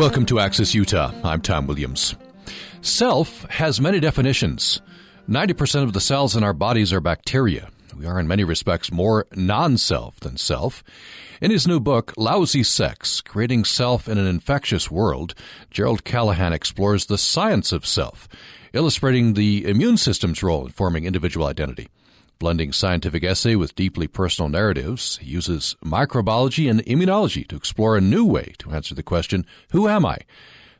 Welcome to Access Utah. I'm Tom Williams. Self has many definitions. 90% of the cells in our bodies are bacteria. We are, in many respects, more non self than self. In his new book, Lousy Sex Creating Self in an Infectious World, Gerald Callahan explores the science of self, illustrating the immune system's role in forming individual identity. Blending scientific essay with deeply personal narratives, he uses microbiology and immunology to explore a new way to answer the question, Who am I?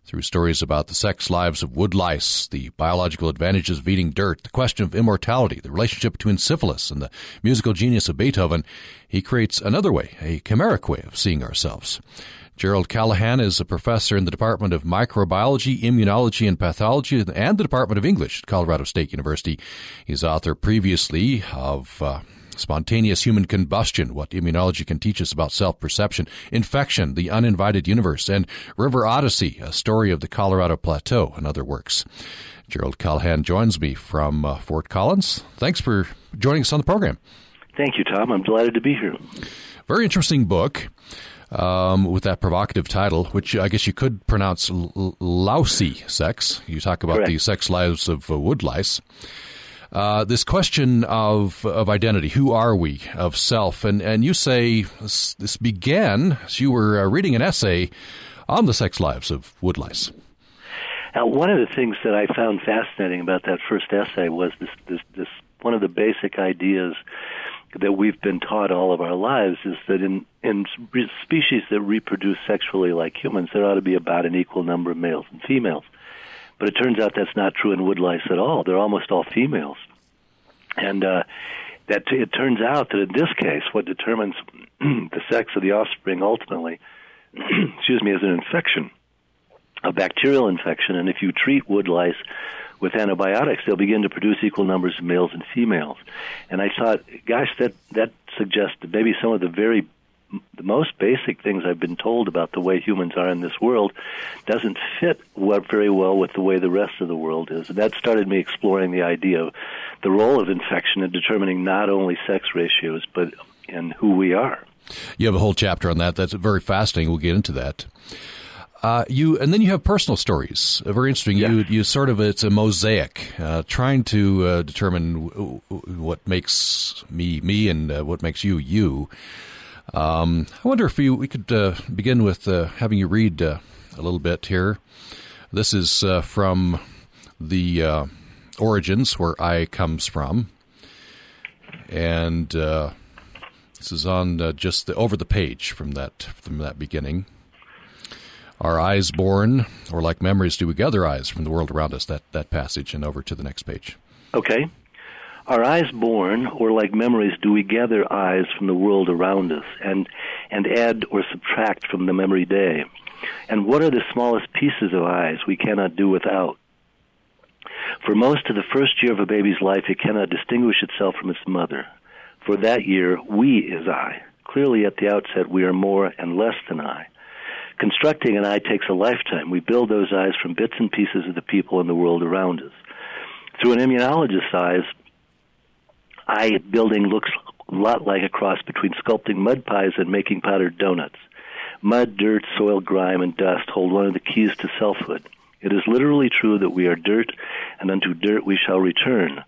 Through stories about the sex lives of wood lice, the biological advantages of eating dirt, the question of immortality, the relationship between syphilis and the musical genius of Beethoven, he creates another way, a chimeric way of seeing ourselves. Gerald Callahan is a professor in the Department of Microbiology, Immunology, and Pathology and the Department of English at Colorado State University. He's author previously of uh, Spontaneous Human Combustion, What Immunology Can Teach Us About Self Perception, Infection, The Uninvited Universe, and River Odyssey, A Story of the Colorado Plateau, and other works. Gerald Callahan joins me from uh, Fort Collins. Thanks for joining us on the program. Thank you, Tom. I'm delighted to be here. Very interesting book um, with that provocative title, which I guess you could pronounce l- lousy sex. You talk about Correct. the sex lives of uh, wood lice. Uh, this question of of identity, who are we, of self, and and you say this, this began as you were uh, reading an essay on the sex lives of wood lice. Now, one of the things that I found fascinating about that first essay was this, this, this one of the basic ideas that we've been taught all of our lives is that in in species that reproduce sexually like humans, there ought to be about an equal number of males and females. But it turns out that's not true in wood lice at all. They're almost all females, and uh, that it turns out that in this case, what determines the sex of the offspring ultimately, excuse me, is an infection, a bacterial infection. And if you treat wood lice with antibiotics, they'll begin to produce equal numbers of males and females. And I thought, gosh, that that suggests that maybe some of the very the most basic things I've been told about the way humans are in this world doesn't fit very well with the way the rest of the world is. And that started me exploring the idea of the role of infection in determining not only sex ratios but in who we are. You have a whole chapter on that. That's very fascinating. We'll get into that. Uh, you and then you have personal stories. Uh, very interesting. Yes. You you sort of it's a mosaic, uh, trying to uh, determine w- w- what makes me me and uh, what makes you you. Um, I wonder if you we could uh, begin with uh, having you read uh, a little bit here. This is uh, from the uh, origins where I comes from, and uh, this is on uh, just the, over the page from that from that beginning. Our eyes born, or like memories do we gather eyes from the world around us. That that passage, and over to the next page. Okay. Our eyes born, or like memories, do we gather eyes from the world around us and, and add or subtract from the memory day? And what are the smallest pieces of eyes we cannot do without? For most of the first year of a baby's life, it cannot distinguish itself from its mother. For that year, we is I. Clearly, at the outset, we are more and less than I. Constructing an eye takes a lifetime. We build those eyes from bits and pieces of the people and the world around us. Through an immunologist's eyes, eye building looks a lot like a cross between sculpting mud pies and making powdered donuts. Mud, dirt, soil, grime, and dust hold one of the keys to selfhood. It is literally true that we are dirt, and unto dirt we shall return.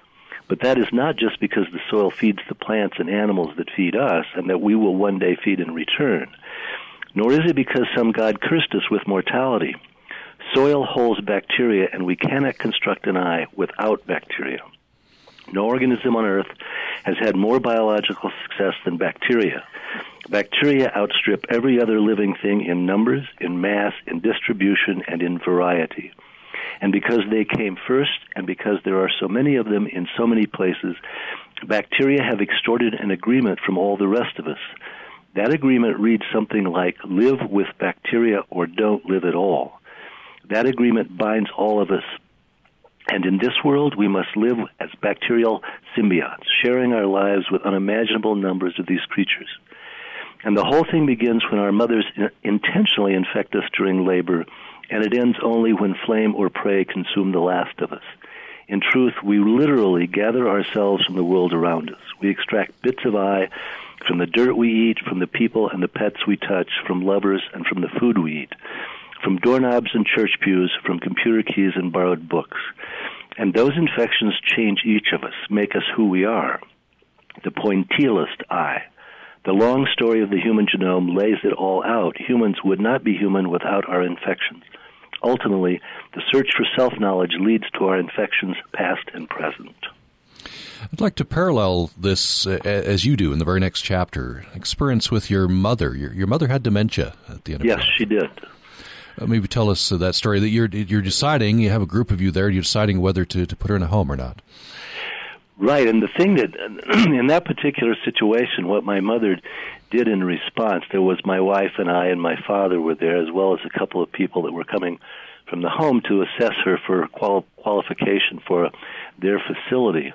But that is not just because the soil feeds the plants and animals that feed us, and that we will one day feed in return. Nor is it because some God cursed us with mortality. Soil holds bacteria, and we cannot construct an eye without bacteria. No organism on Earth has had more biological success than bacteria. Bacteria outstrip every other living thing in numbers, in mass, in distribution, and in variety. And because they came first, and because there are so many of them in so many places, bacteria have extorted an agreement from all the rest of us. That agreement reads something like live with bacteria or don't live at all. That agreement binds all of us and in this world, we must live as bacterial symbiotes, sharing our lives with unimaginable numbers of these creatures. And the whole thing begins when our mothers intentionally infect us during labor, and it ends only when flame or prey consume the last of us. In truth, we literally gather ourselves from the world around us. We extract bits of I from the dirt we eat, from the people and the pets we touch, from lovers, and from the food we eat. from doorknobs and church pews, from computer keys and borrowed books. And those infections change each of us, make us who we are. The pointillist I. The long story of the human genome lays it all out. Humans would not be human without our infections. Ultimately, the search for self knowledge leads to our infections, past and present. I'd like to parallel this uh, as you do in the very next chapter. Experience with your mother. Your, your mother had dementia at the end of Yes, she did. Uh, maybe tell us uh, that story that you're you're deciding. You have a group of you there. You're deciding whether to, to put her in a home or not. Right, and the thing that in that particular situation, what my mother did in response, there was my wife and I and my father were there, as well as a couple of people that were coming from the home to assess her for qual- qualification for their facility.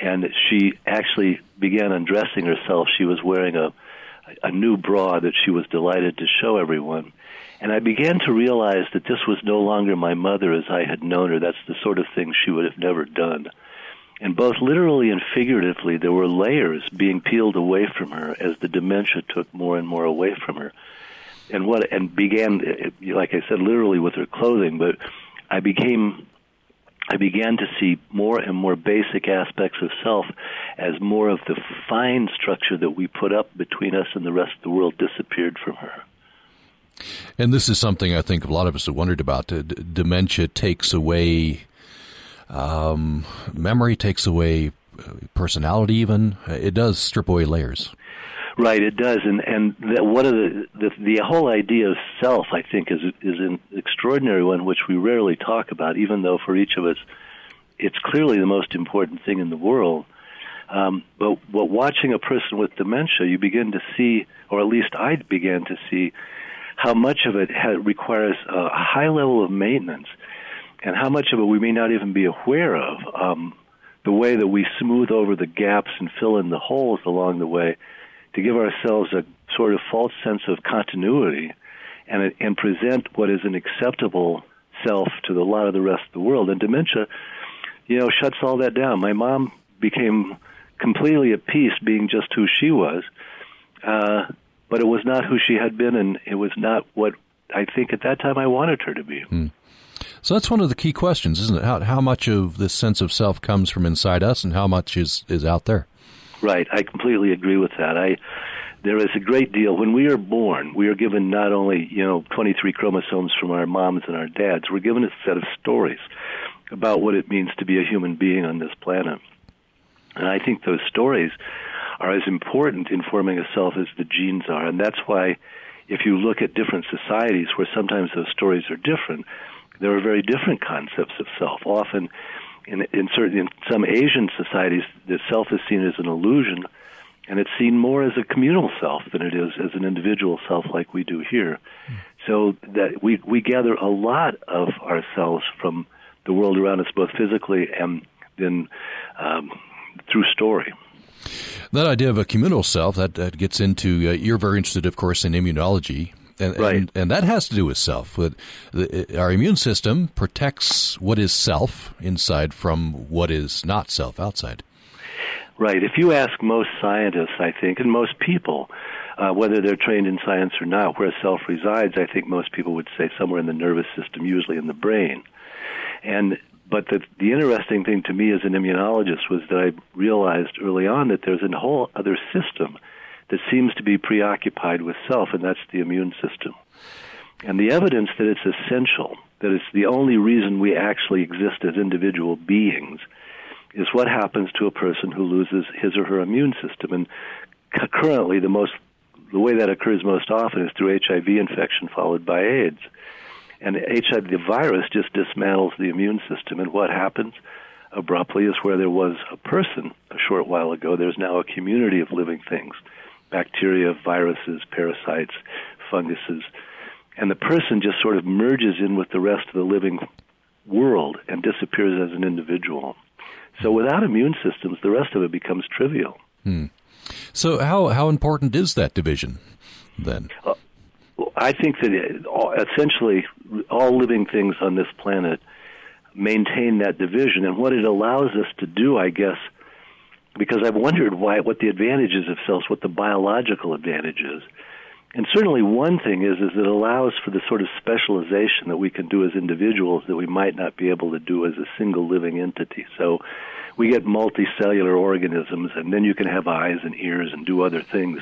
And she actually began undressing herself. She was wearing a a new bra that she was delighted to show everyone. And I began to realize that this was no longer my mother as I had known her. That's the sort of thing she would have never done. And both literally and figuratively, there were layers being peeled away from her as the dementia took more and more away from her. And what and began, like I said, literally with her clothing. But I became, I began to see more and more basic aspects of self as more of the fine structure that we put up between us and the rest of the world disappeared from her. And this is something I think a lot of us have wondered about. Dementia takes away um, memory, takes away uh, personality. Even it does strip away layers. Right, it does, and and the, one of the, the the whole idea of self, I think, is is an extraordinary one, which we rarely talk about, even though for each of us, it's clearly the most important thing in the world. Um, but, but watching a person with dementia, you begin to see, or at least I began to see, how much of it requires a high level of maintenance, and how much of it we may not even be aware of. Um, the way that we smooth over the gaps and fill in the holes along the way to give ourselves a sort of false sense of continuity and, and present what is an acceptable self to the, a lot of the rest of the world. And dementia, you know, shuts all that down. My mom became completely at peace being just who she was, uh, but it was not who she had been, and it was not what I think at that time I wanted her to be. Hmm. So that's one of the key questions, isn't it? How, how much of this sense of self comes from inside us, and how much is, is out there? Right, I completely agree with that. I there is a great deal when we are born. We are given not only you know 23 chromosomes from our moms and our dads. We're given a set of stories about what it means to be a human being on this planet, and I think those stories are as important in forming a self as the genes are, and that's why if you look at different societies where sometimes those stories are different, there are very different concepts of self. Often in, in certain in some Asian societies, the self is seen as an illusion, and it's seen more as a communal self than it is as an individual self, like we do here. Mm. So that we we gather a lot of ourselves from the world around us, both physically and then um, through story. That idea of a communal self that, that gets into uh, you're very interested, of course, in immunology. And, right. and, and that has to do with self. With our immune system protects what is self inside from what is not self outside. Right. If you ask most scientists, I think, and most people, uh, whether they're trained in science or not, where self resides, I think most people would say somewhere in the nervous system, usually in the brain. And but the the interesting thing to me as an immunologist was that I realized early on that there's a whole other system that seems to be preoccupied with self, and that's the immune system. And the evidence that it's essential, that it's the only reason we actually exist as individual beings, is what happens to a person who loses his or her immune system. And currently, the most the way that occurs most often is through HIV infection followed by AIDS. And HIV, the virus, just dismantles the immune system. And what happens abruptly is where there was a person a short while ago, there's now a community of living things bacteria, viruses, parasites, funguses. And the person just sort of merges in with the rest of the living world and disappears as an individual. So without immune systems, the rest of it becomes trivial. Hmm. So how how important is that division then? Uh, I think that it, all, essentially all living things on this planet maintain that division, and what it allows us to do, I guess, because I've wondered why what the advantages of cells, what the biological advantage is, And certainly one thing is is it allows for the sort of specialization that we can do as individuals that we might not be able to do as a single living entity. So we get multicellular organisms and then you can have eyes and ears and do other things.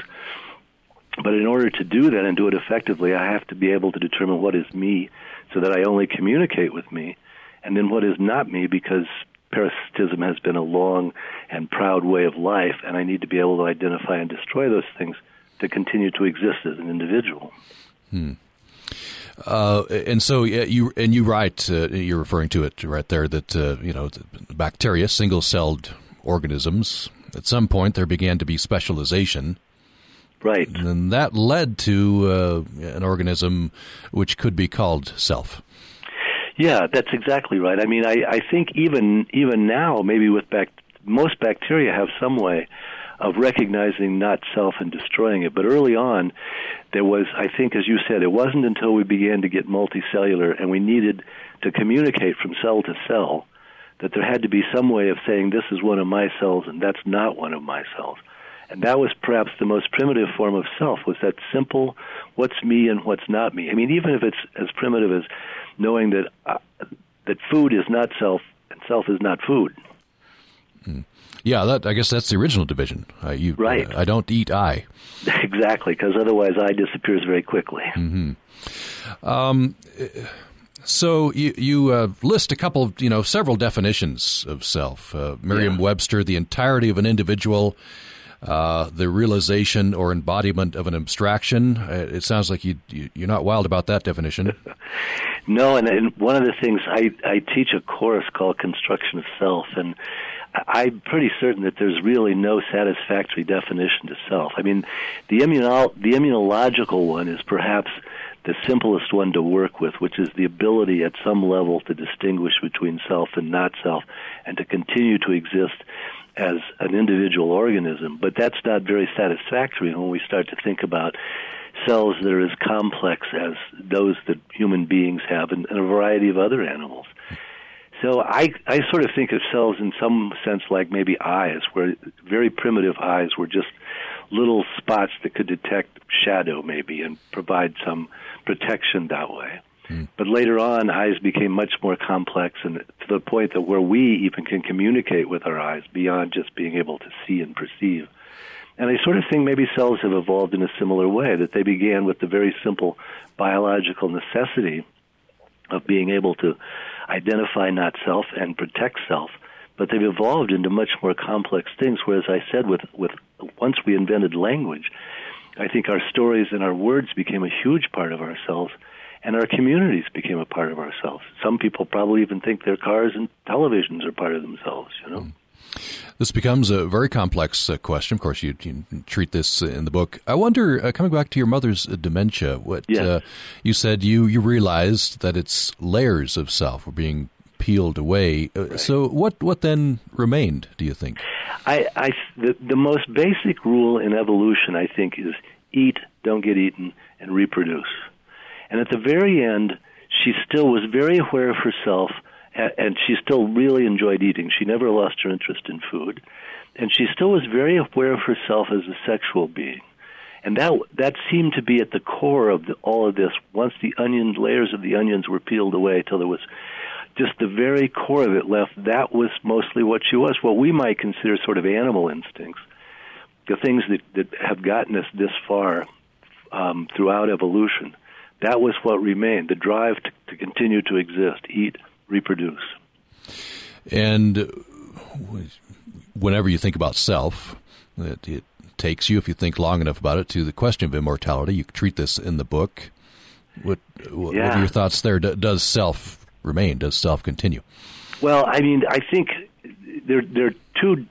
But in order to do that and do it effectively, I have to be able to determine what is me so that I only communicate with me and then what is not me because parasitism has been a long and proud way of life and I need to be able to identify and destroy those things to continue to exist as an individual. Hmm. Uh, and so you and you write uh, you're referring to it right there that uh, you know bacteria single-celled organisms at some point there began to be specialization right and that led to uh, an organism which could be called self yeah that's exactly right i mean i i think even even now maybe with bac- most bacteria have some way of recognizing not self and destroying it. But early on, there was, I think, as you said, it wasn't until we began to get multicellular and we needed to communicate from cell to cell that there had to be some way of saying this is one of my cells and that's not one of my cells. And that was perhaps the most primitive form of self, was that simple what's me and what's not me. I mean, even if it's as primitive as knowing that uh, that food is not self and self is not food. Mm. Yeah, that, I guess that's the original division. Uh, you, right. Uh, I don't eat I. Exactly, because otherwise I disappears very quickly. Mm-hmm. Um, so you, you uh, list a couple, of, you know, several definitions of self. Uh, Merriam-Webster, yeah. the entirety of an individual, uh, the realization or embodiment of an abstraction. Uh, it sounds like you, you are not wild about that definition. no, and, and one of the things I I teach a course called Construction of Self, and I'm pretty certain that there's really no satisfactory definition to self. I mean, the immuno- the immunological one is perhaps the simplest one to work with, which is the ability at some level to distinguish between self and not self and to continue to exist as an individual organism. But that's not very satisfactory when we start to think about cells that are as complex as those that human beings have and, and a variety of other animals. So I I sort of think of cells in some sense like maybe eyes, where very primitive eyes were just little spots that could detect shadow maybe and provide some protection that way. Mm. But later on, eyes became much more complex, and to the point that where we even can communicate with our eyes beyond just being able to see and perceive. And I sort of think maybe cells have evolved in a similar way, that they began with the very simple biological necessity of being able to identify not self and protect self. But they've evolved into much more complex things. Whereas I said, with with once we invented language, I think our stories and our words became a huge part of ourselves, and our communities became a part of ourselves. Some people probably even think their cars and televisions are part of themselves. You know. Mm. This becomes a very complex uh, question. Of course, you, you, treat this in the book. I wonder, uh, coming back to your mother's uh, dementia, what yes. uh, you said you you realized that its layers of self were being peeled away. Uh, right. So, what what then remained? Do you think? I, I the, the most basic rule in evolution, I think, is eat, don't get eaten, and reproduce. And at the very end, she still was very aware of herself and she still really enjoyed eating. She never lost her interest in food, and she still was very aware of herself as a sexual being. And that that seemed to be at the core of the, all of this. Once the onion layers of the onions were peeled away, till there was just the very core of it left. That was mostly what she was. What we might consider sort of animal instincts, the things that that have gotten us this far um, throughout evolution. That was what remained. The drive to, to continue to exist, eat, reproduce. And whenever you think about self, it, it, takes you, if you think long enough about it, to the question of immortality. You treat this in the book. What, what, yeah. what are your thoughts there? Does self remain? Does self continue? Well, I mean, I think there there are two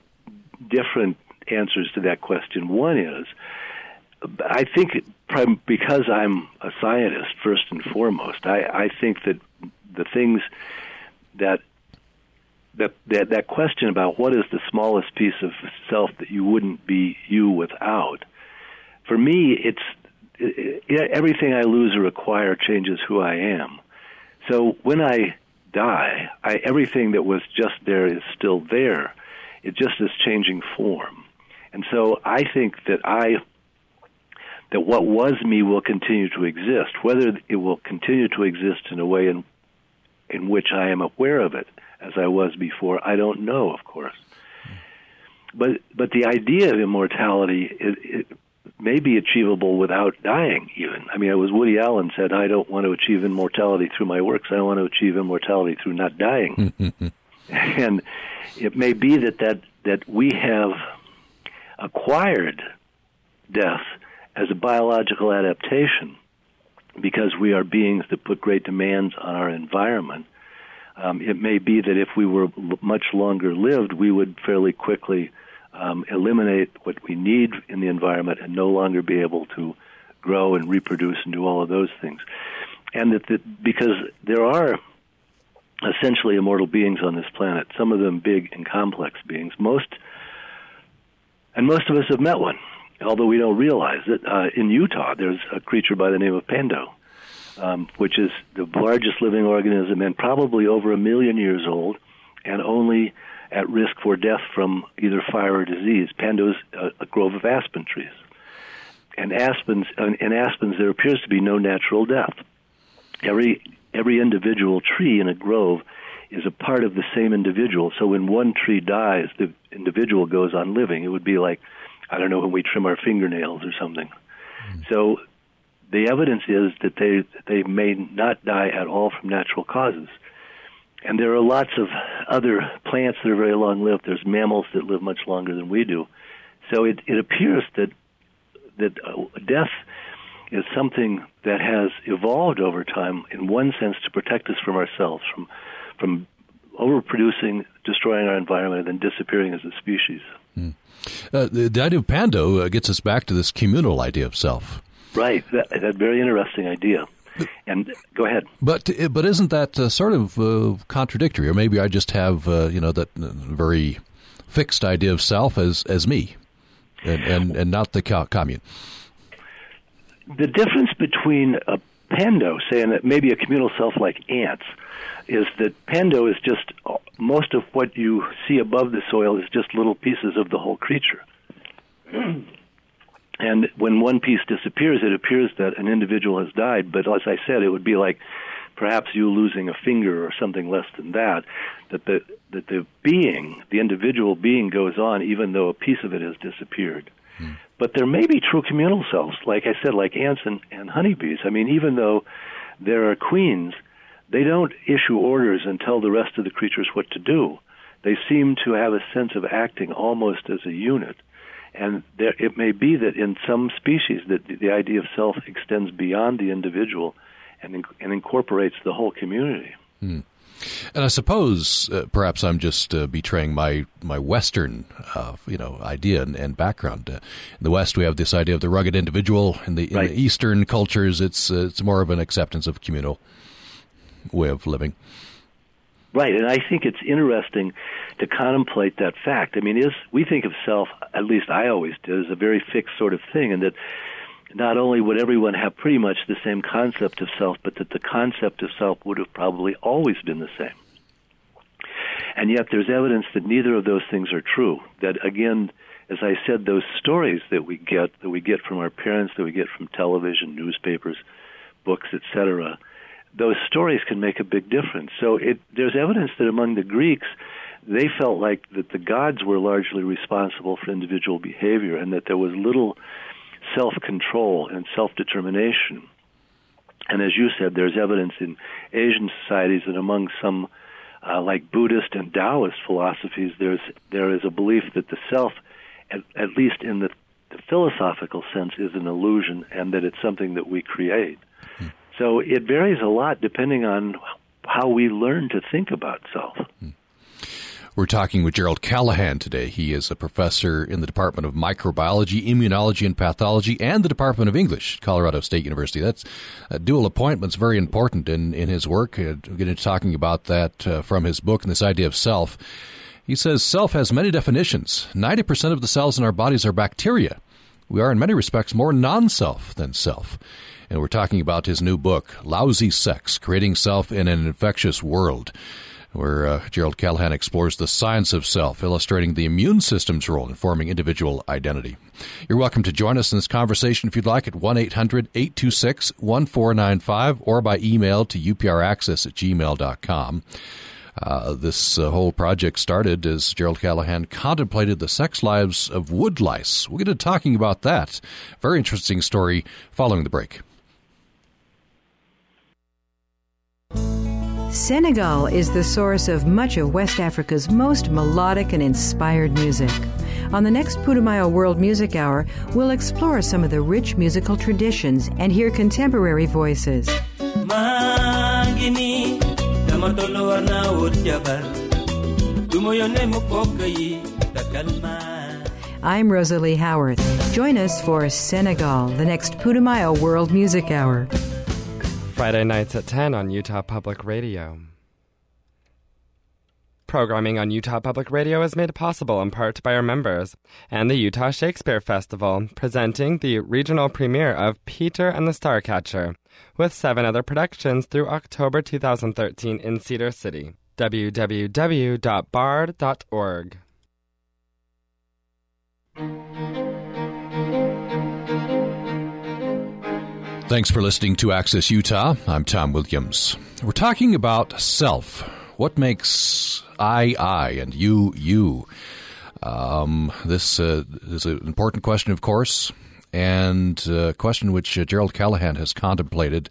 different answers to that question. One is, I think because I'm a scientist first and foremost, I, I think that the things that that, that that question about what is the smallest piece of self that you wouldn't be you without. For me, it's it, everything I lose or acquire changes who I am. So when I die, I, everything that was just there is still there. It just is changing form. And so I think that I that what was me will continue to exist. Whether it will continue to exist in a way in in which I am aware of it as I was before, I don't know, of course. But but the idea of immortality it, it may be achievable without dying. Even I mean, it was Woody Allen said, "I don't want to achieve immortality through my works. I want to achieve immortality through not dying." and it may be that that that we have acquired death as a biological adaptation because we are beings that put great demands on our environment. Um, it may be that if we were much longer lived, we would fairly quickly um, eliminate what we need in the environment and no longer be able to grow and reproduce and do all of those things. And that, that because there are essentially immortal beings on this planet, some of them big and complex beings, most and most of us have met one, although we don't realize it. Uh, in Utah, there's a creature by the name of Pando, um, which is the largest living organism and probably over a million years old, and only at risk for death from either fire or disease. Pando's a, a grove of aspen trees, and aspens uh, in aspens there appears to be no natural death. Every every individual tree in a grove is a part of the same individual. So when one tree dies, the individual goes on living. It would be like, I don't know, when we trim our fingernails or something. Mm. So the evidence is that they they may not die at all from natural causes. And there are lots of other plants that are very long lived. There's mammals that live much longer than we do. So it, it appears that that uh, death is something that has evolved over time, in one sense, to protect us from ourselves, from from overproducing, destroying our environment, and then disappearing as a species. Hmm. Uh, the, the, idea of Pando uh, gets us back to this communal idea of self. Right, that, that very interesting idea. And go ahead. But but isn't that uh, sort of uh, contradictory? Or maybe I just have uh, you know that uh, very fixed idea of self as as me, and and, and not the commune. The difference between a pando, saying that maybe a communal self like ants, is that pando is just most of what you see above the soil is just little pieces of the whole creature. And when one piece disappears, it appears that an individual has died. But as I said, it would be like perhaps you losing a finger or something less than that. That the that the being, the individual being, goes on even though a piece of it has disappeared. Hmm. But there may be true communal cells, like I said, like ants and, and honeybees. I mean, even though there are queens, they don't issue orders and tell the rest of the creatures what to do. They seem to have a sense of acting almost as a unit and there, it may be that in some species that the, the idea of self extends beyond the individual and, and incorporates the whole community. Hmm. And I suppose uh, perhaps I'm just uh, betraying my my Western, uh, you know, idea and, and background. Uh, in the West, we have this idea of the rugged individual. In the, in right. the Eastern cultures, it's uh, it's more of an acceptance of communal way of living. Right, and I think it's interesting to contemplate that fact. I mean, is we think of self, at least I always did, as a very fixed sort of thing, and that not only would everyone have pretty much the same concept of self, but that the concept of self would have probably always been the same. And yet, there's evidence that neither of those things are true. That again, as I said, those stories that we get, that we get from our parents, that we get from television, newspapers, books, etc those stories can make a big difference. So it, there's evidence that among the Greeks, they felt like that the gods were largely responsible for individual behavior and that there was little self control and self determination. And as you said, there's evidence in Asian societies and among some, uh, like Buddhist and Taoist philosophies, there's there is a belief that the self, at, at least in the, the philosophical sense, is an illusion and that it's something that we create. So it varies a lot depending on how we learn to think about self. We're talking with Gerald Callahan today. He is a professor in the Department of Microbiology, Immunology, and Pathology, and the Department of English, Colorado State University. That's a dual appointment's very important in, in his work. Uh, we're talking about that uh, from his book and this idea of self. He says self has many definitions. 90% of the cells in our bodies are bacteria. We are, in many respects, more non self than self and we're talking about his new book, Lousy Sex Creating Self in an Infectious World. where uh, Gerald Callahan explores the science of self, illustrating the immune system's role in forming individual identity. You're welcome to join us in this conversation if you'd like at 1 800 826 1495 or by email to upraccess at gmail.com. Uh, this uh, whole project started as Gerald Callahan contemplated the sex lives of woodlice. We'll get to talking about that. Very interesting story following the break. Senegal is the source of much of West Africa's most melodic and inspired music. On the next Putumayo World Music Hour, we'll explore some of the rich musical traditions and hear contemporary voices. I'm Rosalie Howarth. Join us for Senegal, the next Putumayo World Music Hour. Friday nights at 10 on Utah Public Radio. Programming on Utah Public Radio is made possible in part by our members and the Utah Shakespeare Festival, presenting the regional premiere of Peter and the Starcatcher, with seven other productions through October 2013 in Cedar City. www.bard.org. Thanks for listening to Access Utah. I'm Tom Williams. We're talking about self. What makes I, I, and you, you? Um, this uh, is an important question, of course, and a question which uh, Gerald Callahan has contemplated.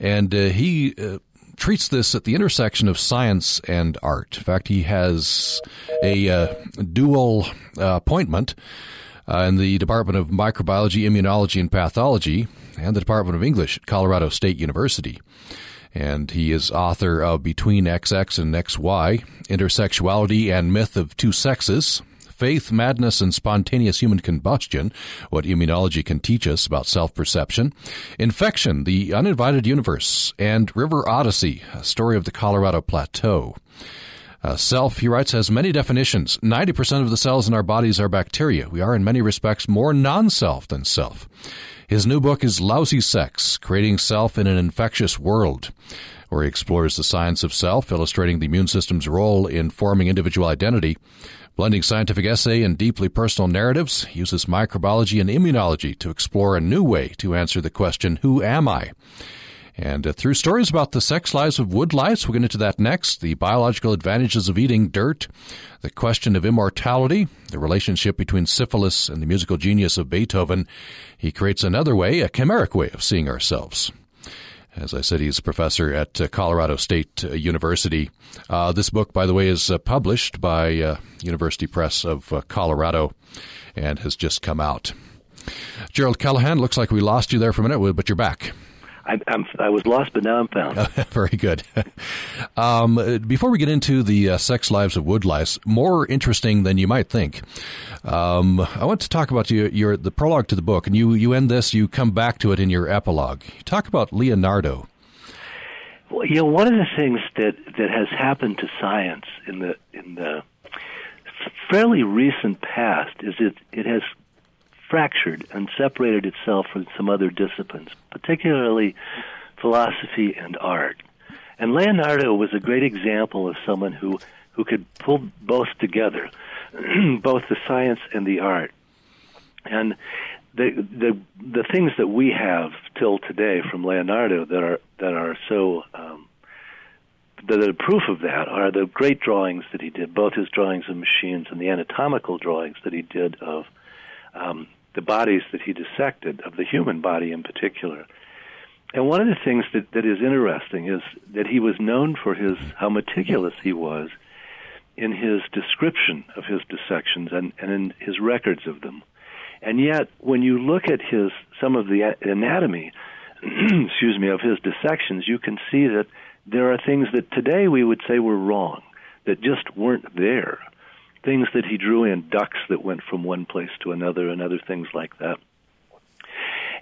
And uh, he uh, treats this at the intersection of science and art. In fact, he has a uh, dual uh, appointment Uh, in the Department of Microbiology, Immunology, and Pathology and the Department of English at Colorado State University. And he is author of Between XX and XY Intersexuality and Myth of Two Sexes, Faith, Madness, and Spontaneous Human Combustion, What Immunology Can Teach Us About Self Perception, Infection, The Uninvited Universe, and River Odyssey, A Story of the Colorado Plateau. Uh, self, he writes, has many definitions. 90% of the cells in our bodies are bacteria. We are, in many respects, more non self than self. His new book is Lousy Sex Creating Self in an Infectious World, where he explores the science of self, illustrating the immune system's role in forming individual identity. Blending scientific essay and deeply personal narratives, uses microbiology and immunology to explore a new way to answer the question, Who am I? And uh, through stories about the sex lives of woodlice, we'll get into that next, the biological advantages of eating dirt, the question of immortality, the relationship between syphilis and the musical genius of Beethoven. He creates another way, a chimeric way of seeing ourselves. As I said, he's a professor at uh, Colorado State uh, University. Uh, this book, by the way, is uh, published by uh, University Press of Colorado and has just come out. Gerald Callahan, looks like we lost you there for a minute, but you're back. I, I'm, i was lost, but now I'm found. Very good. um, before we get into the uh, sex lives of woodlice, more interesting than you might think, um, I want to talk about your, your, the prologue to the book, and you you end this, you come back to it in your epilogue. You talk about Leonardo. Well, you know, one of the things that that has happened to science in the in the fairly recent past is it it has fractured and separated itself from some other disciplines, particularly philosophy and art. And Leonardo was a great example of someone who, who could pull both together, both the science and the art. And the, the the things that we have till today from Leonardo that are that are so um, are proof of that are the great drawings that he did, both his drawings of machines and the anatomical drawings that he did of um, the bodies that he dissected, of the human body in particular. And one of the things that, that is interesting is that he was known for his how meticulous he was in his description of his dissections and, and in his records of them. And yet, when you look at his some of the anatomy, excuse me, of his dissections, you can see that there are things that today we would say were wrong, that just weren't there things that he drew in, ducts that went from one place to another, and other things like that.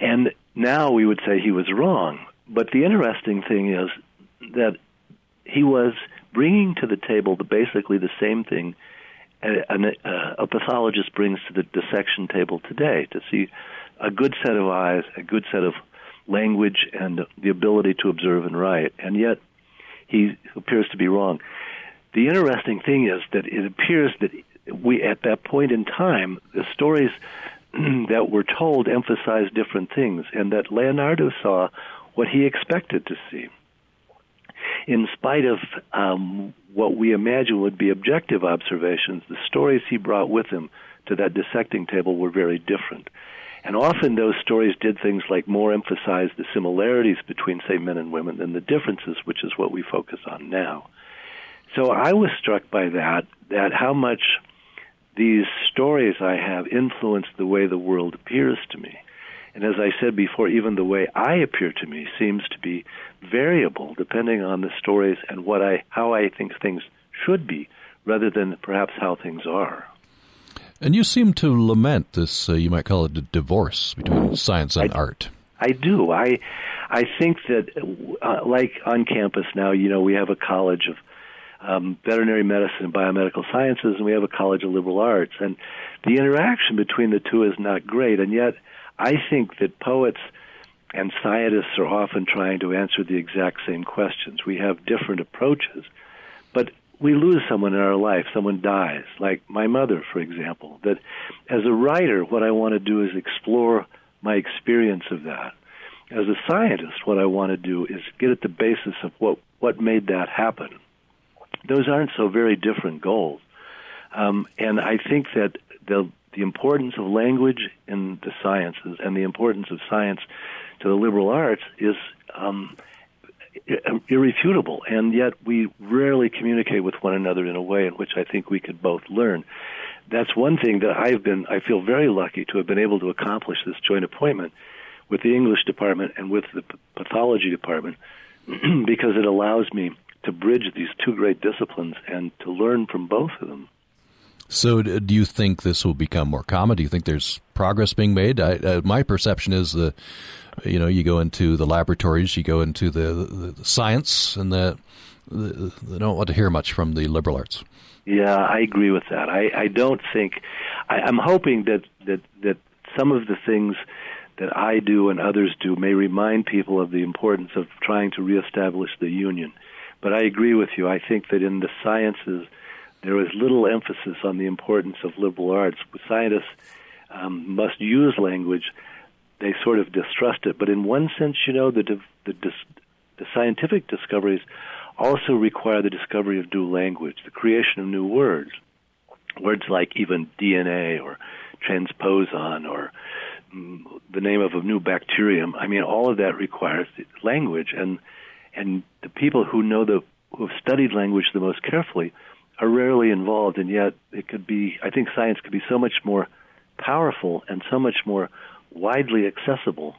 And now we would say he was wrong. But the interesting thing is that he was bringing to the table the, basically the same thing uh, a, a, uh, a pathologist brings to the dissection table today to see a good set of eyes, a good set of language, and the ability to observe and write. And yet, he appears to be wrong. The interesting thing is that it appears that we, at that point in time, the stories that were told emphasized different things, and that Leonardo saw what he expected to see. In spite of um, what we imagine would be objective observations, the stories he brought with him to that dissecting table were very different. And often those stories did things like more emphasize the similarities between, say, men and women than the differences, which is what we focus on now. So I was struck by that, that how much these stories I have influence the way the world appears to me. And as I said before, even the way I appear to me seems to be variable depending on the stories and what I how I think things should be rather than perhaps how things are. And you seem to lament this uh, you might call it a divorce between science and I, art. I do. I I think that uh, like on campus now, you know, we have a college of um, veterinary medicine and biomedical sciences, and we have a college of liberal arts. And the interaction between the two is not great, and yet I think that poets and scientists are often trying to answer the exact same questions. We have different approaches, but we lose someone in our life, someone dies, like my mother, for example. That as a writer, what I want to do is explore my experience of that. As a scientist, what I want to do is get at the basis of what, what made that happen those aren't so very different goals. Um, and I think that the the importance of language in the sciences and the importance of science to the liberal arts is um, irrefutable. And yet we rarely communicate with one another in a way in which I think we could both learn. That's one thing that I've been. I feel very lucky to have been able to accomplish this joint appointment with the English department and with the pathology department because it allows me to bridge these two great disciplines and to learn from both of them. So, do you think this will become more common? Do you think there's progress being made? I, uh, my perception is the, you know, you go into the laboratories, you go into the, the, the science, and the, the, they don't want to hear much from the liberal arts. Yeah, I agree with that. I, I don't think. I, I'm hoping that that that some of the things that I do and others do may remind people of the importance of trying to reestablish the union. But I agree with you. I think that in the sciences, there is little emphasis on the importance of liberal arts. Scientists um, must use language. They sort of distrust it. But in one sense, you know, the, the, the scientific discoveries also require the discovery of new language, the creation of new words. Words like even DNA or transposon or mm, the name of a new bacterium. I mean, all of that requires language. And and the people who know the who have studied language the most carefully are rarely involved, and yet it could be. I think science could be so much more powerful and so much more widely accessible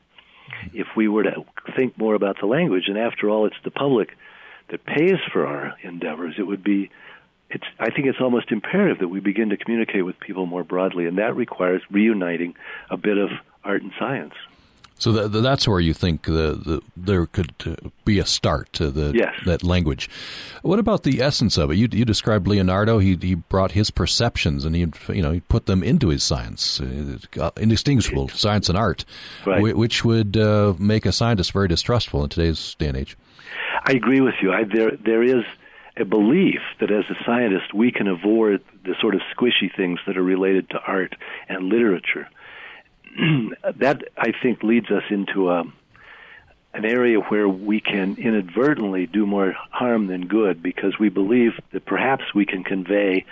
if we were to think more about the language. And after all, it's the public that pays for our endeavors. It would be. It's, I think it's almost imperative that we begin to communicate with people more broadly, and that requires reuniting a bit of art and science. So that, that's where you think the, the, there could uh, be a start to the yes. that language. What about the essence of it? You, you described Leonardo. He he brought his perceptions and he you know he put them into his science, uh, indistinguishable science and art, right. which would uh, make a scientist very distrustful in today's day and age. I agree with you. I, there there is a belief that as a scientist we can avoid the sort of squishy things that are related to art and literature that I think leads us into a an area where we can inadvertently do more harm than good because we believe that perhaps we can convey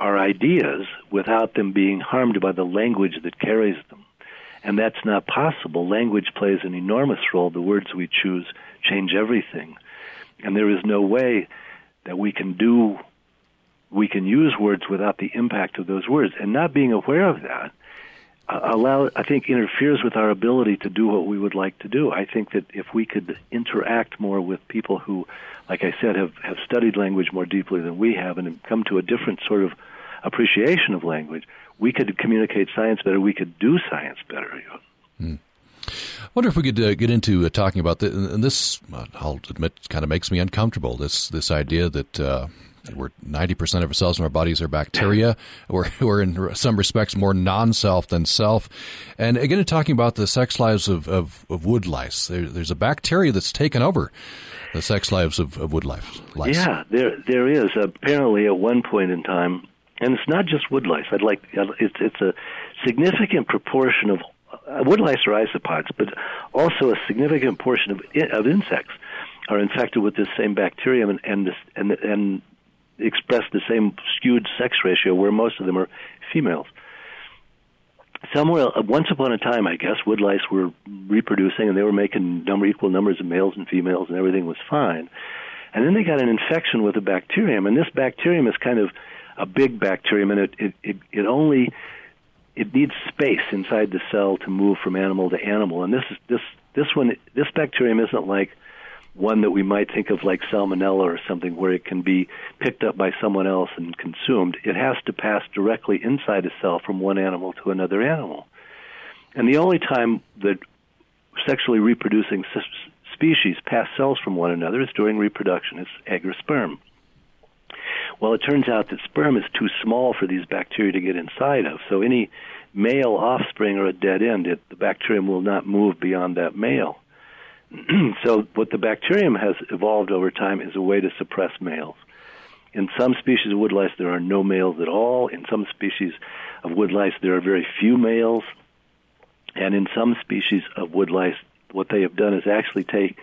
our ideas without them being harmed by the language that carries them. And that's not possible. Language plays an enormous role. The words we choose change everything. And there is no way that we can do we can use words without the impact of those words. And not being aware of that allow I think interferes with our ability to do what we would like to do. I think that if we could interact more with people who, like I said, have have studied language more deeply than we have and have come to a different sort of appreciation of language, we could communicate science better. We could do science better. Know? hmm. I wonder if we could uh, get into uh, talking about this. And this, uh, I'll admit, kind of makes me uncomfortable. This this idea that uh, We're 90% of our cells in our bodies are bacteria. We're, we're in some respects more non self than self. And again, talking about the sex lives of, of, of wood lice, there, there's a bacteria that's taken over the sex lives of, of wood lice. Yeah, there there is. Apparently, at one point in time, and it's not just wood lice. I'd like it's it's a significant proportion of uh, wood lice are isopods, but also a significant portion of of insects are infected with this same bacterium and and this, and, and express the same skewed sex ratio, where most of them are females. Somewhere, uh, once upon a time, I guess, wood lice were reproducing, and they were making number equal numbers of males and females, and everything was fine. And then they got an infection with a bacterium, and this bacterium is kind of a big bacterium, and it it it, it only it needs space inside the cell to move from animal to animal. And this is this this one this bacterium isn't like one that we might think of like salmonella or something where it can be picked up by someone else and consumed. It has to pass directly inside a cell from one animal to another animal. And the only time that sexually reproducing species pass cells from one another is during reproduction. It's egg or sperm. Well, it turns out that sperm is too small for these bacteria to get inside of. So any male offspring are a dead end. It, the bacterium will not move beyond that male. so what the bacterium has evolved over time is a way to suppress males. In some species of wood lice, there are no males at all. In some species of wood lice, there are very few males. And in some species of wood lice, what they have done is actually take,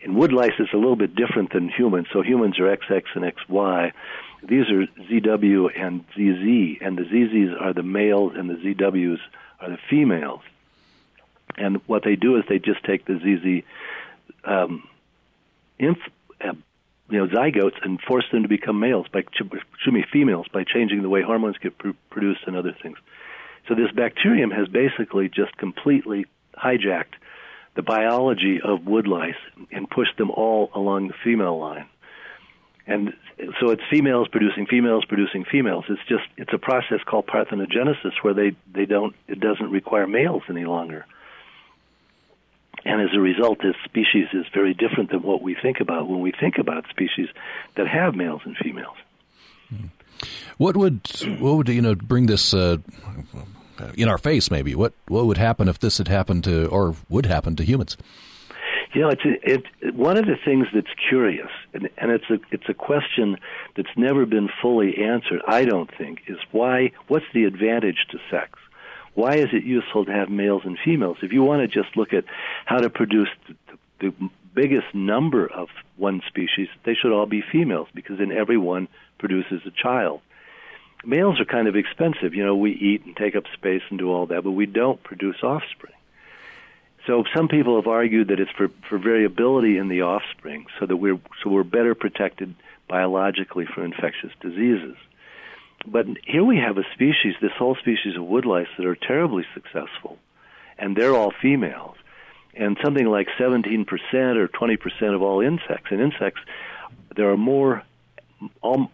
in wood lice, it's a little bit different than humans. So humans are XX and XY. These are ZW and ZZ, and the ZZs are the males and the ZWs are the females. And what they do is they just take the ZZ um, inf, uh, you know, zygotes and force them to become males by, excuse me, females by changing the way hormones get pr- produced and other things. So this bacterium has basically just completely hijacked the biology of wood lice and pushed them all along the female line. And so it's females producing females producing females. It's just it's a process called parthenogenesis where they they don't it doesn't require males any longer and as a result, this species is very different than what we think about when we think about species that have males and females. What would what would you know bring this uh, in our face? Maybe what what would happen if this had happened to or would happen to humans? You know, it's a, it, one of the things that's curious, and, and it's a it's a question that's never been fully answered. I don't think is why. What's the advantage to sex? Why is it useful to have males and females? If you want to just look at how to produce the, the biggest number of one species, they should all be females because then every one produces a child. Males are kind of expensive. You know, we eat and take up space and do all that, but we don't produce offspring. So some people have argued that it's for, for variability in the offspring, so that we're so we're better protected biologically from infectious diseases. But here we have a species, this whole species of woodlice that are terribly successful, and they're all females. And something like 17% or 20% of all insects. And insects, there are more, all,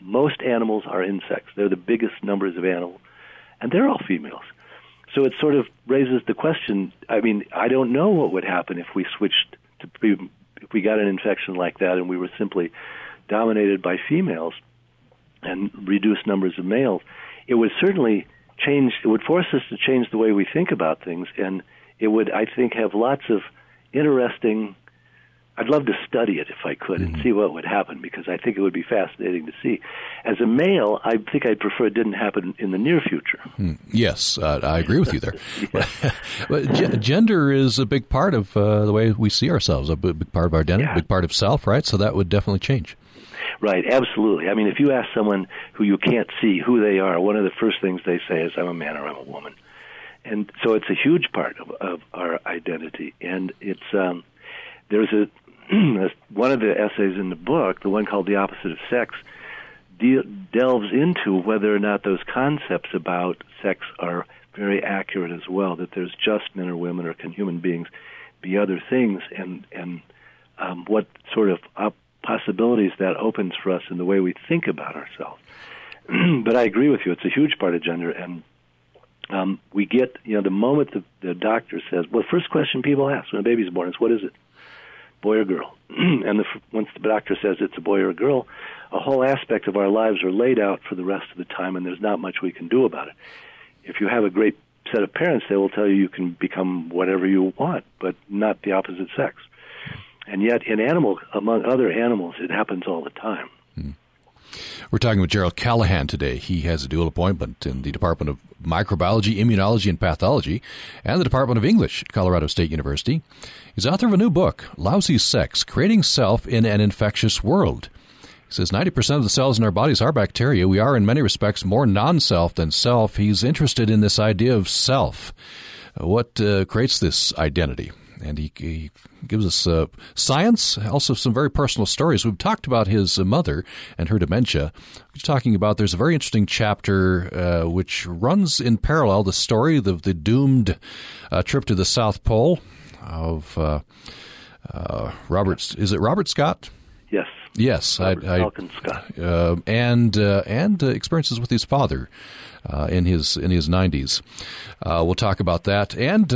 most animals are insects. They're the biggest numbers of animals, and they're all females. So it sort of raises the question. I mean, I don't know what would happen if we switched to if we got an infection like that and we were simply dominated by females and reduce numbers of males, it would certainly change. It would force us to change the way we think about things, and it would, I think, have lots of interesting. I'd love to study it if I could mm-hmm. and see what would happen because I think it would be fascinating to see. As a male, I think I'd prefer it didn't happen in the near future. Mm, yes, uh, I agree with you there. but g- gender is a big part of uh, the way we see ourselves, a big part of our identity, a yeah. big part of self, right? So that would definitely change. Right, absolutely. I mean, if you ask someone who you can't see who they are, one of the first things they say is, I'm a man or I'm a woman. And so it's a huge part of, of our identity. And it's, um, there's a, one of the essays in the book, the one called The Opposite of Sex, de- delves into whether or not those concepts about sex are very accurate as well, that there's just men or women or can human beings be other things and, and um, what sort of up possibilities that opens for us in the way we think about ourselves. but I agree with you; it's a huge part of gender, and um, we get you know the moment the, the doctor says, "Well, the first question people ask when a baby's born is, what is it?" boy or girl. and the, once the doctor says it's a boy or a girl, a whole aspect of our lives are laid out for the rest of the time, and there's not much we can do about it. If you have a great set of parents, they will tell you you can become whatever you want, but not the opposite sex. And yet, in animal, among other animals, it happens all the time. We're talking with Gerald Callahan today. He has a dual appointment in the Department of Microbiology, Immunology, and Pathology and the Department of English at Colorado State University. He's author of a new book, Lousy Sex Creating Self in an Infectious World. He says 90% of the cells in our bodies are bacteria. We are, in many respects, more non self than self. He's interested in this idea of self. What uh, creates this identity? And he, he gives us uh, science, also some very personal stories. We've talked about his mother and her dementia. We're talking about there's a very interesting chapter uh, which runs in parallel the story of the doomed uh, trip to the South Pole of uh, uh, Robert. Is it Robert Scott? Yes. Yes, Robert I, Falcon Scott, uh, and and experiences with his father in his in his nineties. we'll talk about that and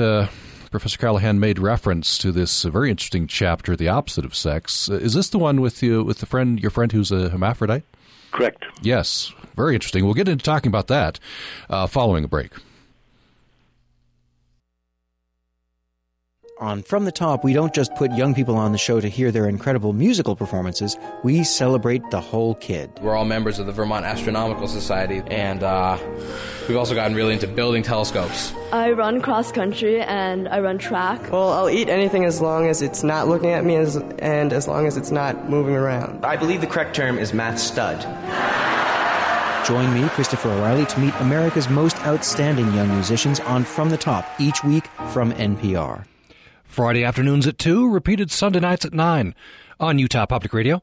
Professor Callahan made reference to this very interesting chapter, the opposite of sex. Uh, is this the one with you with the friend, your friend who's a hermaphrodite? Correct. Yes, very interesting. We'll get into talking about that uh, following a break. On From the Top, we don't just put young people on the show to hear their incredible musical performances, we celebrate the whole kid. We're all members of the Vermont Astronomical Society, and uh, we've also gotten really into building telescopes. I run cross country and I run track. Well, I'll eat anything as long as it's not looking at me as, and as long as it's not moving around. I believe the correct term is math stud. Join me, Christopher O'Riley, to meet America's most outstanding young musicians on From the Top each week from NPR. Friday afternoons at 2, repeated Sunday nights at 9 on Utah Public Radio.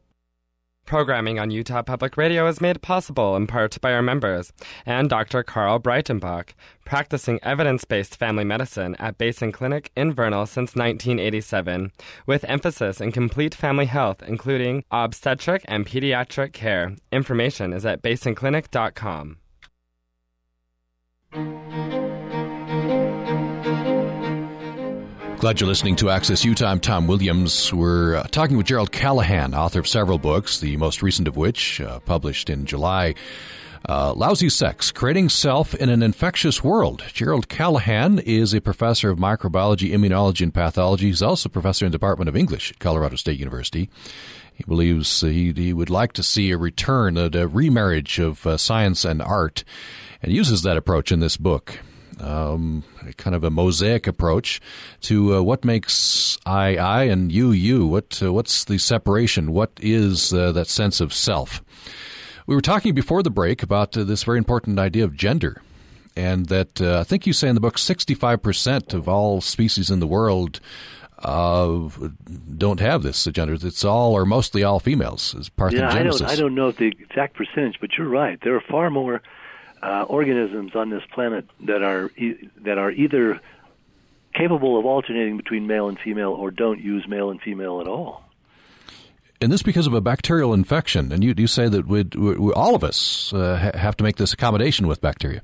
Programming on Utah Public Radio is made possible in part by our members and Dr. Carl Breitenbach, practicing evidence based family medicine at Basin Clinic in Vernal since 1987, with emphasis in complete family health, including obstetric and pediatric care. Information is at basinclinic.com. Glad you're listening to Access Utah. I'm Tom Williams. We're uh, talking with Gerald Callahan, author of several books, the most recent of which, uh, published in July, uh, Lousy Sex Creating Self in an Infectious World. Gerald Callahan is a professor of microbiology, immunology, and pathology. He's also a professor in the Department of English at Colorado State University. He believes he, he would like to see a return, a, a remarriage of uh, science and art, and uses that approach in this book um, kind of a mosaic approach to uh, what makes I I and you you. What uh, what's the separation? What is uh, that sense of self? We were talking before the break about uh, this very important idea of gender, and that uh, I think you say in the book sixty five percent of all species in the world. Uh, don't have this gender. It's all or mostly all females as parthenogenesis. Yeah, I don't, I don't know the exact percentage, but you're right. There are far more uh, organisms on this planet that are e- that are either capable of alternating between male and female or don't use male and female at all. And this because of a bacterial infection. And you, you say that we'd, we, all of us uh, have to make this accommodation with bacteria.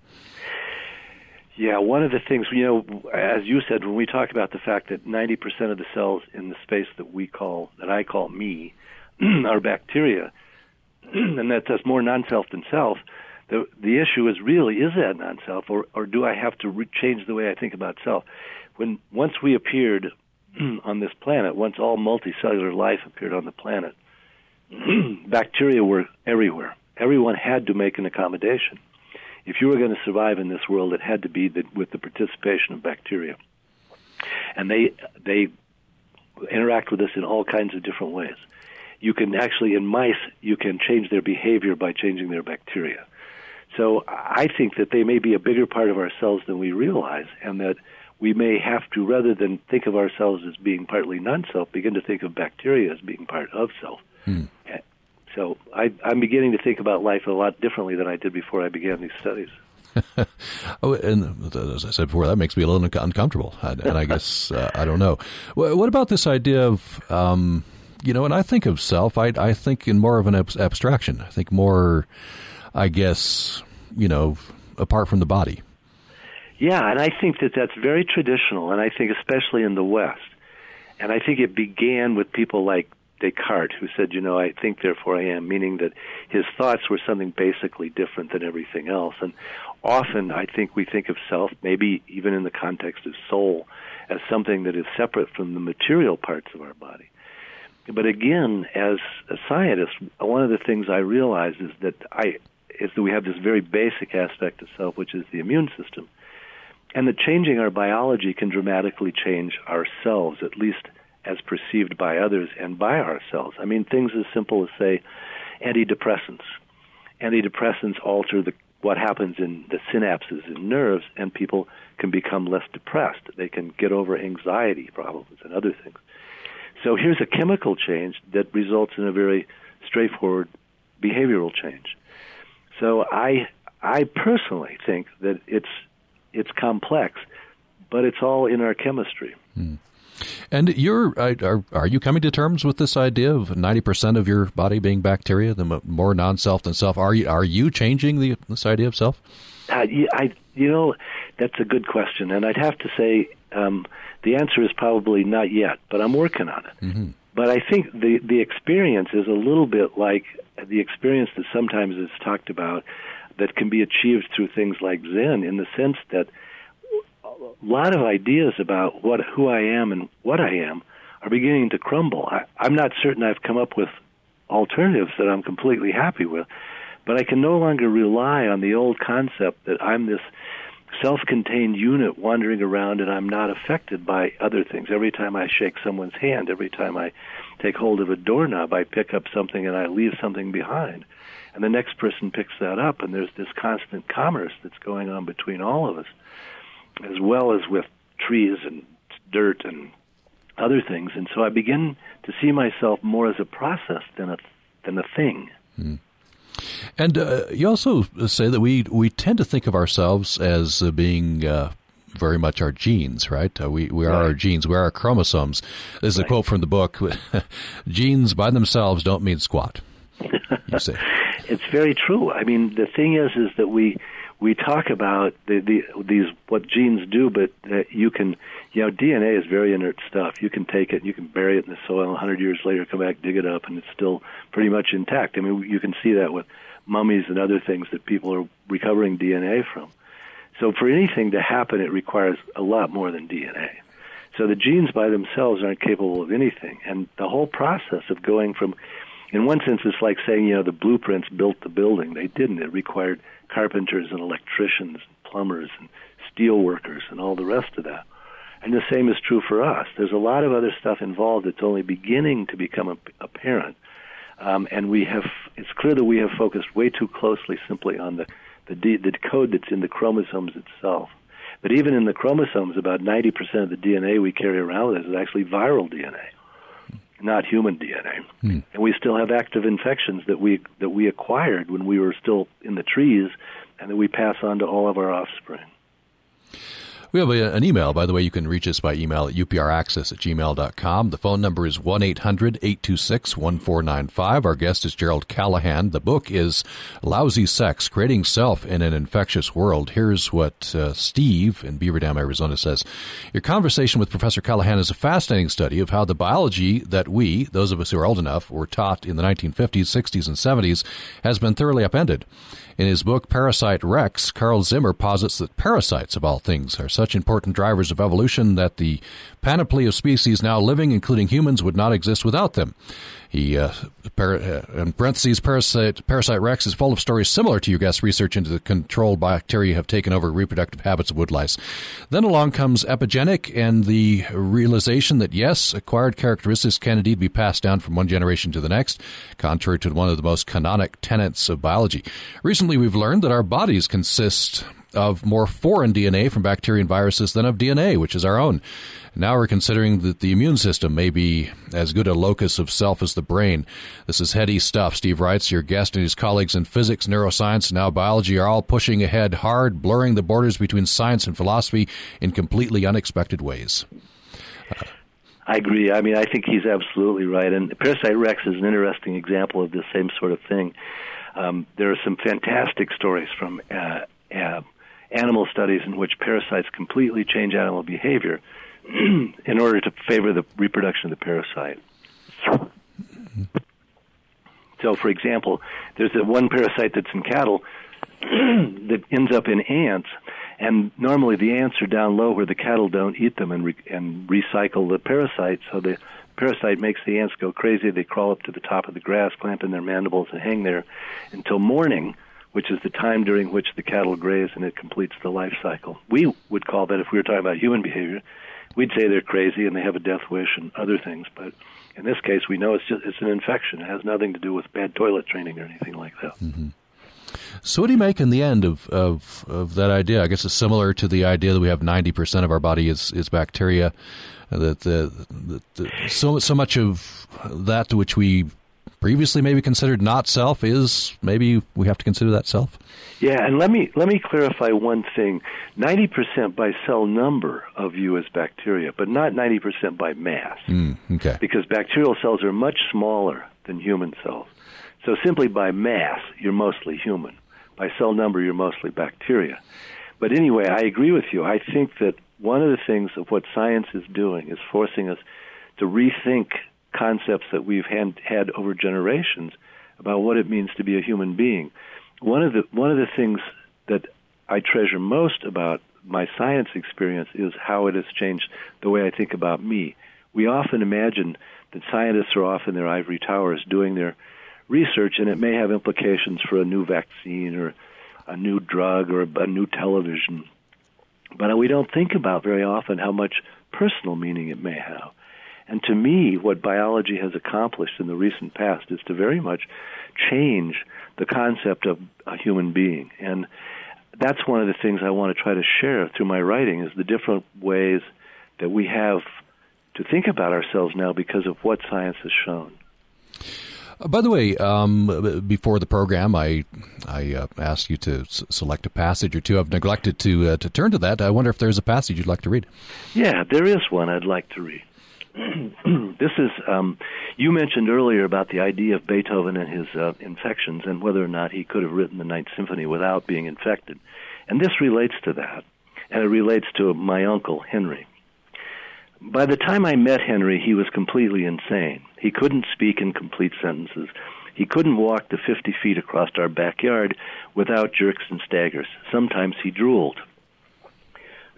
Yeah, one of the things, you know, as you said, when we talk about the fact that 90% of the cells in the space that we call, that I call me, are bacteria, and that that's more non self than self, the the issue is really is that non-self, or or do I have to re- change the way I think about self? When once we appeared on this planet, once all multicellular life appeared on the planet, bacteria were everywhere. Everyone had to make an accommodation. If you were going to survive in this world, it had to be the, with the participation of bacteria, and they they interact with us in all kinds of different ways. You can actually, in mice, you can change their behavior by changing their bacteria. So I think that they may be a bigger part of ourselves than we realize, and that we may have to, rather than think of ourselves as being partly non-self, begin to think of bacteria as being part of self. Hmm. So I, I'm beginning to think about life a lot differently than I did before I began these studies. oh, and as I said before, that makes me a little uncomfortable, and I guess uh, I don't know. What about this idea of, um, you know, when I think of self, I, I think in more of an abstraction. I think more I guess, you know, apart from the body. Yeah, and I think that that's very traditional, and I think especially in the West. And I think it began with people like Descartes, who said, you know, I think, therefore I am, meaning that his thoughts were something basically different than everything else. And often I think we think of self, maybe even in the context of soul, as something that is separate from the material parts of our body. But again, as a scientist, one of the things I realize is that I is that we have this very basic aspect of self, which is the immune system, and that changing our biology can dramatically change ourselves, at least as perceived by others and by ourselves. I mean, things as simple as, say, antidepressants. Antidepressants alter the, what happens in the synapses in nerves, and people can become less depressed. They can get over anxiety problems and other things. So here's a chemical change that results in a very straightforward behavioral change. So I I personally think that it's it's complex, but it's all in our chemistry. Hmm. And you're are, are you coming to terms with this idea of ninety percent of your body being bacteria, the more non-self than self? Are you are you changing the this idea of self? Uh, I you know that's a good question, and I'd have to say um, the answer is probably not yet, but I'm working on it. Mm-hmm. But I think the the experience is a little bit like the experience that sometimes is talked about that can be achieved through things like Zen, in the sense that a lot of ideas about what who I am and what I am are beginning to crumble. I, I'm not certain I've come up with alternatives that I'm completely happy with, but I can no longer rely on the old concept that I'm this self-contained unit wandering around and I'm not affected by other things. Every time I shake someone's hand, every time I take hold of a doorknob, I pick up something and I leave something behind. And the next person picks that up and there's this constant commerce that's going on between all of us as well as with trees and dirt and other things. And so I begin to see myself more as a process than a than a thing. Hmm. And uh, you also say that we we tend to think of ourselves as uh, being uh, very much our genes, right? Uh, we we are right. our genes. We are our chromosomes. There's right. a quote from the book: "Genes by themselves don't mean squat." You say it's very true. I mean, the thing is, is that we we talk about the, the, these what genes do, but uh, you can, you know, DNA is very inert stuff. You can take it, you can bury it in the soil, 100 years later, come back, dig it up, and it's still pretty much intact. I mean, you can see that with mummies and other things that people are recovering DNA from. So for anything to happen, it requires a lot more than DNA. So the genes by themselves aren't capable of anything, and the whole process of going from, in one sense, it's like saying, you know, the blueprints built the building. They didn't. It required carpenters and electricians, and plumbers and steel workers and all the rest of that. And the same is true for us. There's a lot of other stuff involved that's only beginning to become apparent. Um, and we have, it's clear that we have focused way too closely simply on the, the, D, the code that's in the chromosomes itself. But even in the chromosomes, about 90% of the DNA we carry around with us is actually viral DNA not human DNA. Hmm. And we still have active infections that we that we acquired when we were still in the trees and that we pass on to all of our offspring. We have a, an email, by the way. You can reach us by email at upraccess at gmail.com. The phone number is 1 800 826 1495. Our guest is Gerald Callahan. The book is Lousy Sex Creating Self in an Infectious World. Here's what uh, Steve in Beaver Dam, Arizona says Your conversation with Professor Callahan is a fascinating study of how the biology that we, those of us who are old enough, were taught in the 1950s, 60s, and 70s has been thoroughly upended. In his book Parasite Rex, Carl Zimmer posits that parasites, of all things, are such important drivers of evolution that the panoply of species now living, including humans, would not exist without them. He, uh, par- uh, in parentheses, parasite, parasite Rex is full of stories similar to your guest's research into the controlled bacteria have taken over reproductive habits of woodlice. Then along comes Epigenic and the realization that yes, acquired characteristics can indeed be passed down from one generation to the next, contrary to one of the most canonic tenets of biology. Recently, we've learned that our bodies consist of more foreign DNA from bacteria and viruses than of DNA, which is our own. Now we're considering that the immune system may be as good a locus of self as the brain. This is heady stuff, Steve writes. Your guest and his colleagues in physics, neuroscience, and now biology are all pushing ahead hard, blurring the borders between science and philosophy in completely unexpected ways. I agree. I mean, I think he's absolutely right. And Parasite Rex is an interesting example of the same sort of thing. Um, there are some fantastic stories from uh, uh, animal studies in which parasites completely change animal behavior. in order to favor the reproduction of the parasite. So, for example, there's a one parasite that's in cattle that ends up in ants, and normally the ants are down low where the cattle don't eat them and re- and recycle the parasite. So the parasite makes the ants go crazy. They crawl up to the top of the grass, clamp in their mandibles, and hang there until morning, which is the time during which the cattle graze and it completes the life cycle. We would call that, if we were talking about human behavior, we'd say they're crazy and they have a death wish and other things. But in this case, we know it's just it's an infection. It has nothing to do with bad toilet training or anything like that. Mm-hmm. So, what do you make in the end of, of, of that idea? I guess it's similar to the idea that we have 90% of our body is, is bacteria. That the, the, the, so so much of that to which we previously maybe considered not self is maybe we have to consider that self. Yeah, and let me let me clarify one thing. Ninety percent by cell number of you as bacteria, but not ninety percent by mass. Mm, okay. Because bacterial cells are much smaller than human cells. So simply by mass, you're mostly human. By cell number, you're mostly bacteria. But anyway, I agree with you. I think that one of the things of what science is doing is forcing us to rethink concepts that we've had, had over generations about what it means to be a human being. One of the one of the things that I treasure most about my science experience is how it has changed the way I think about me. We often imagine that scientists are off in their ivory towers doing their research, and it may have implications for a new vaccine or a new drug or a new television. But we don't think about very often how much personal meaning it may have. And to me, what biology has accomplished in the recent past is to very much change the concept of a human being. And that's one of the things I want to try to share through my writing is the different ways that we have to think about ourselves now because of what science has shown. Uh, by the way, um, before the program, I I uh, asked you to s- select a passage or two. I've neglected to uh, to turn to that. I wonder if there's a passage you'd like to read. Yeah, there is one I'd like to read. this is um, you mentioned earlier about the idea of Beethoven and his uh, infections and whether or not he could have written the Ninth Symphony without being infected, and this relates to that, and it relates to my uncle Henry. By the time I met Henry, he was completely insane. He couldn't speak in complete sentences. He couldn't walk the 50 feet across our backyard without jerks and staggers. Sometimes he drooled.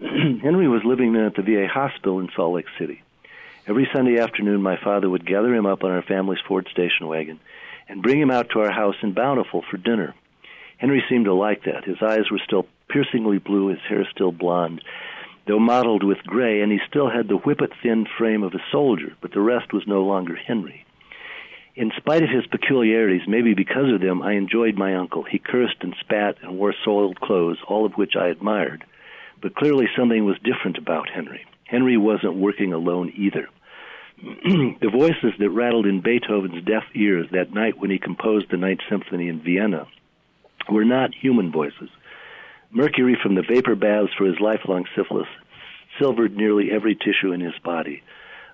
Henry was living then at the VA hospital in Salt Lake City. Every Sunday afternoon, my father would gather him up on our family's Ford station wagon and bring him out to our house in Bountiful for dinner. Henry seemed to like that. His eyes were still piercingly blue, his hair still blonde, though mottled with gray, and he still had the whippet thin frame of a soldier, but the rest was no longer Henry. In spite of his peculiarities, maybe because of them, I enjoyed my uncle. He cursed and spat and wore soiled clothes, all of which I admired. But clearly something was different about Henry. Henry wasn't working alone either. the voices that rattled in Beethoven's deaf ears that night when he composed the Ninth Symphony in Vienna were not human voices. Mercury from the vapor baths for his lifelong syphilis silvered nearly every tissue in his body.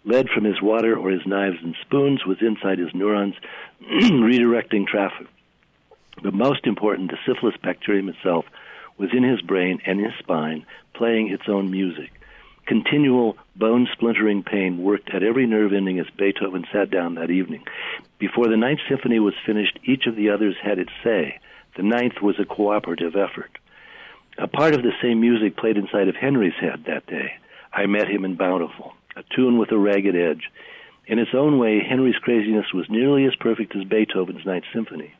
Lead from his water or his knives and spoons was inside his neurons, redirecting traffic. But most important, the syphilis bacterium itself was in his brain and his spine, playing its own music. Continual bone splintering pain worked at every nerve ending as Beethoven sat down that evening. Before the Ninth Symphony was finished, each of the others had its say. The ninth was a cooperative effort. A part of the same music played inside of Henry's head that day. I met him in Bountiful, a tune with a ragged edge. In its own way, Henry's craziness was nearly as perfect as Beethoven's Ninth Symphony.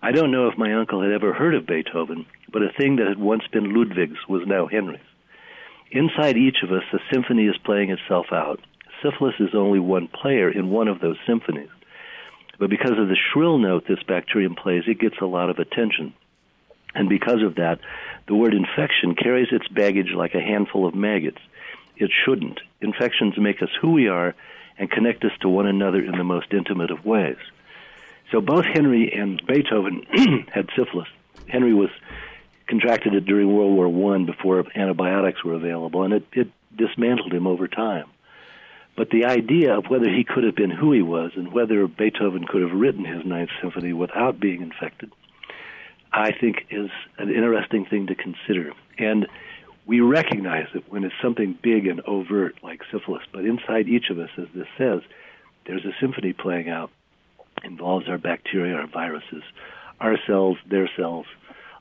I don't know if my uncle had ever heard of Beethoven, but a thing that had once been Ludwig's was now Henry's. Inside each of us, a symphony is playing itself out. Syphilis is only one player in one of those symphonies. But because of the shrill note this bacterium plays, it gets a lot of attention. And because of that, the word infection carries its baggage like a handful of maggots. It shouldn't. Infections make us who we are and connect us to one another in the most intimate of ways. So both Henry and Beethoven had syphilis. Henry was contracted it during World War One before antibiotics were available, and it, it dismantled him over time. But the idea of whether he could have been who he was and whether Beethoven could have written his Ninth Symphony without being infected, I think is an interesting thing to consider. And we recognize it when it's something big and overt like syphilis. But inside each of us, as this says, there's a symphony playing out. Involves our bacteria, our viruses, our cells, their cells,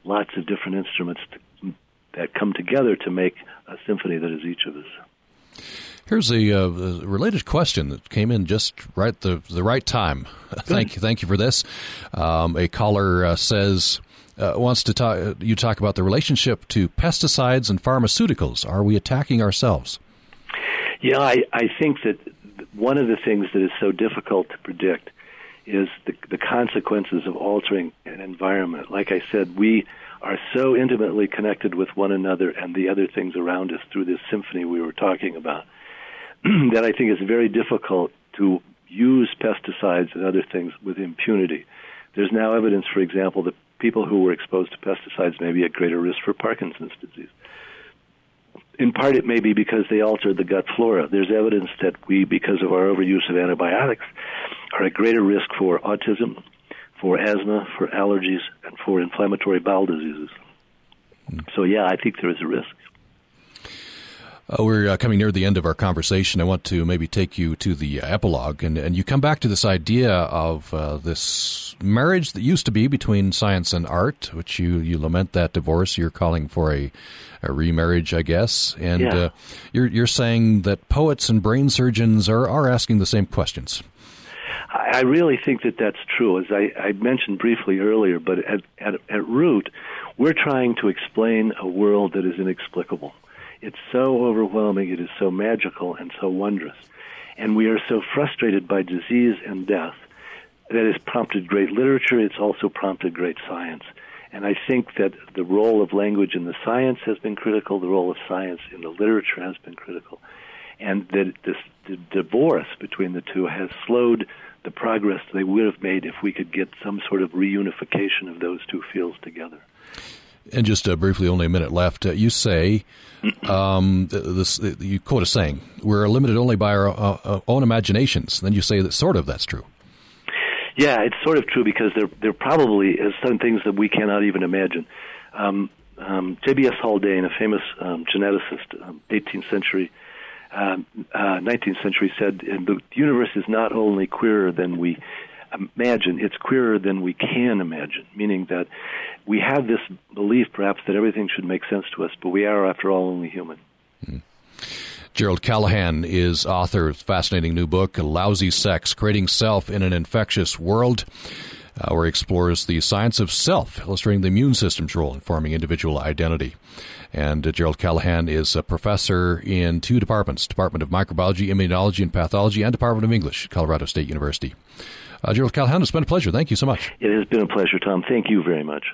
lots of different instruments to, that come together to make a symphony that is each of us. Here's a, uh, related question that came in just right the the right time. thank you, thank you for this. Um, a caller uh, says uh, wants to talk. You talk about the relationship to pesticides and pharmaceuticals. Are we attacking ourselves? Yeah, I, I think that one of the things that is so difficult to predict is the, the consequences of altering an environment. Like I said, we are so intimately connected with one another and the other things around us through this symphony we were talking about that I think it's very difficult to use pesticides and other things with impunity. There's now evidence, for example, that people who were exposed to pesticides may be at greater risk for Parkinson's disease. In part, it may be because they altered the gut flora. There's evidence that we, because of our overuse of antibiotics, are at greater risk for autism, for asthma, for allergies, and for inflammatory bowel diseases. So, yeah, I think there is a risk. Uh, we're uh, coming near the end of our conversation. I want to maybe take you to the uh, epilogue, and, and you come back to this idea of uh, this marriage that used to be between science and art, which you, you lament that divorce. You're calling for a, a remarriage, I guess, and yeah. Uh, you're you're saying that poets and brain surgeons are are asking the same questions. I really think that that's true, as I, I mentioned briefly earlier. But at, at at root, we're trying to explain a world that is inexplicable it's so overwhelming, it is so magical and so wondrous. And we are so frustrated by disease and death that has prompted great literature, it's also prompted great science. And I think that the role of language in the science has been critical, the role of science in the literature has been critical. And that this the divorce between the two has slowed the progress they would have made if we could get some sort of reunification of those two fields together. And just uh, briefly, only a minute left. Uh, you say, um, this, you quote a saying, "We're limited only by our uh, uh, own imaginations." Then you say that sort of that's true. Yeah, it's sort of true because there there probably is some things that we cannot even imagine. Um, um, J.B.S. Haldane, a famous um, geneticist, 18th um, century, 19th uh, century, said the universe is not only queerer than we imagine, it's queerer than we can imagine, meaning that we have this belief perhaps that everything should make sense to us, but we are, after all, only human. Mm. Gerald Callahan is author of fascinating new book, Lousy Sex Creating Self in an Infectious World, uh, where he explores the science of self, illustrating the immune system's role in forming individual identity. And uh, Gerald Callahan is a professor in two departments Department of Microbiology, Immunology, and Pathology, and Department of English, Colorado State University. Uh, Gerald Callahan, it's been a pleasure. Thank you so much. It has been a pleasure, Tom. Thank you very much.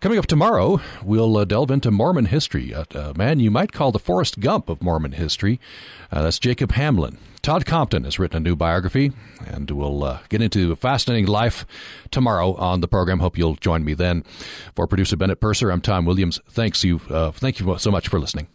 Coming up tomorrow, we'll uh, delve into Mormon history. A, a, man you might call the Forrest Gump of Mormon history. Uh, that's Jacob Hamblin. Todd Compton has written a new biography, and we'll uh, get into a fascinating life tomorrow on the program. Hope you'll join me then. For producer Bennett Purser, I'm Tom Williams. Thanks you, uh, thank you so much for listening.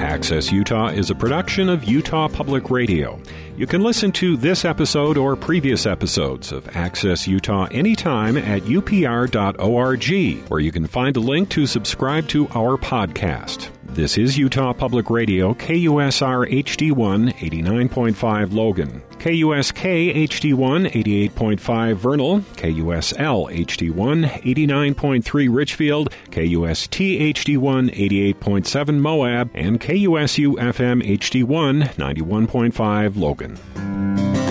Access Utah is a production of Utah Public Radio. You can listen to this episode or previous episodes of Access Utah anytime at upr.org, where you can find a link to subscribe to our podcast. This is Utah Public Radio, KUSR HD1 89.5 Logan, KUSK HD1 88.5 Vernal, KUSL HD1 89.3 Richfield, KUST HD1 88.7 Moab, and KUSU FM HD1 91.5 Logan.